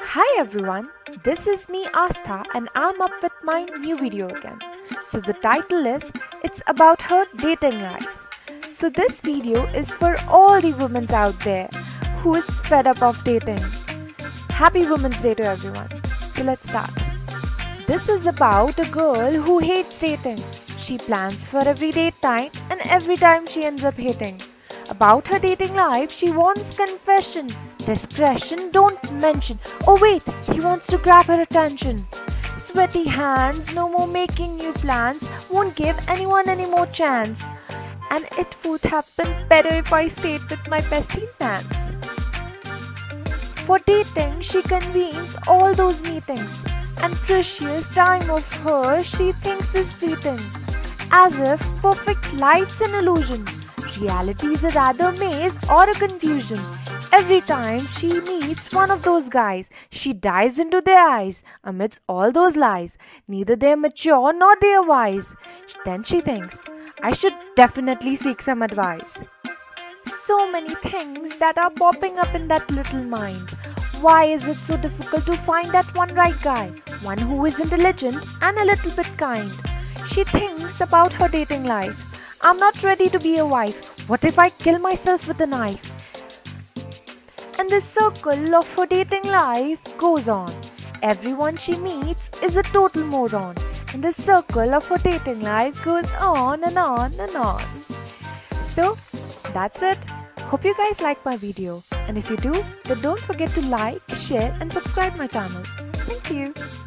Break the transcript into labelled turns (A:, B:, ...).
A: Hi everyone, this is me Astha and I'm up with my new video again. So the title is It's about her dating life. So this video is for all the women out there who is fed up of dating. Happy Women's Day to everyone. So let's start. This is about a girl who hates dating. She plans for every date time and every time she ends up hating. About her dating life, she wants confession. Discretion, don't mention. Oh, wait, he wants to grab her attention. Sweaty hands, no more making new plans, won't give anyone any more chance. And it would have been better if I stayed with my bestie Nance. For dating, she convenes all those meetings, and precious time of hers she thinks is fleeting, as if perfect life's an illusion reality is a rather maze or a confusion. Every time she meets one of those guys, she dives into their eyes amidst all those lies. Neither they're mature nor they're wise. Then she thinks, I should definitely seek some advice. So many things that are popping up in that little mind. Why is it so difficult to find that one right guy? One who is intelligent and a little bit kind. She thinks about her dating life I'm not ready to be a wife. What if I kill myself with a knife? And the circle of her dating life goes on. Everyone she meets is a total moron. And the circle of her dating life goes on and on and on. So, that's it. Hope you guys like my video. And if you do, then don't forget to like, share and subscribe my channel. Thank you.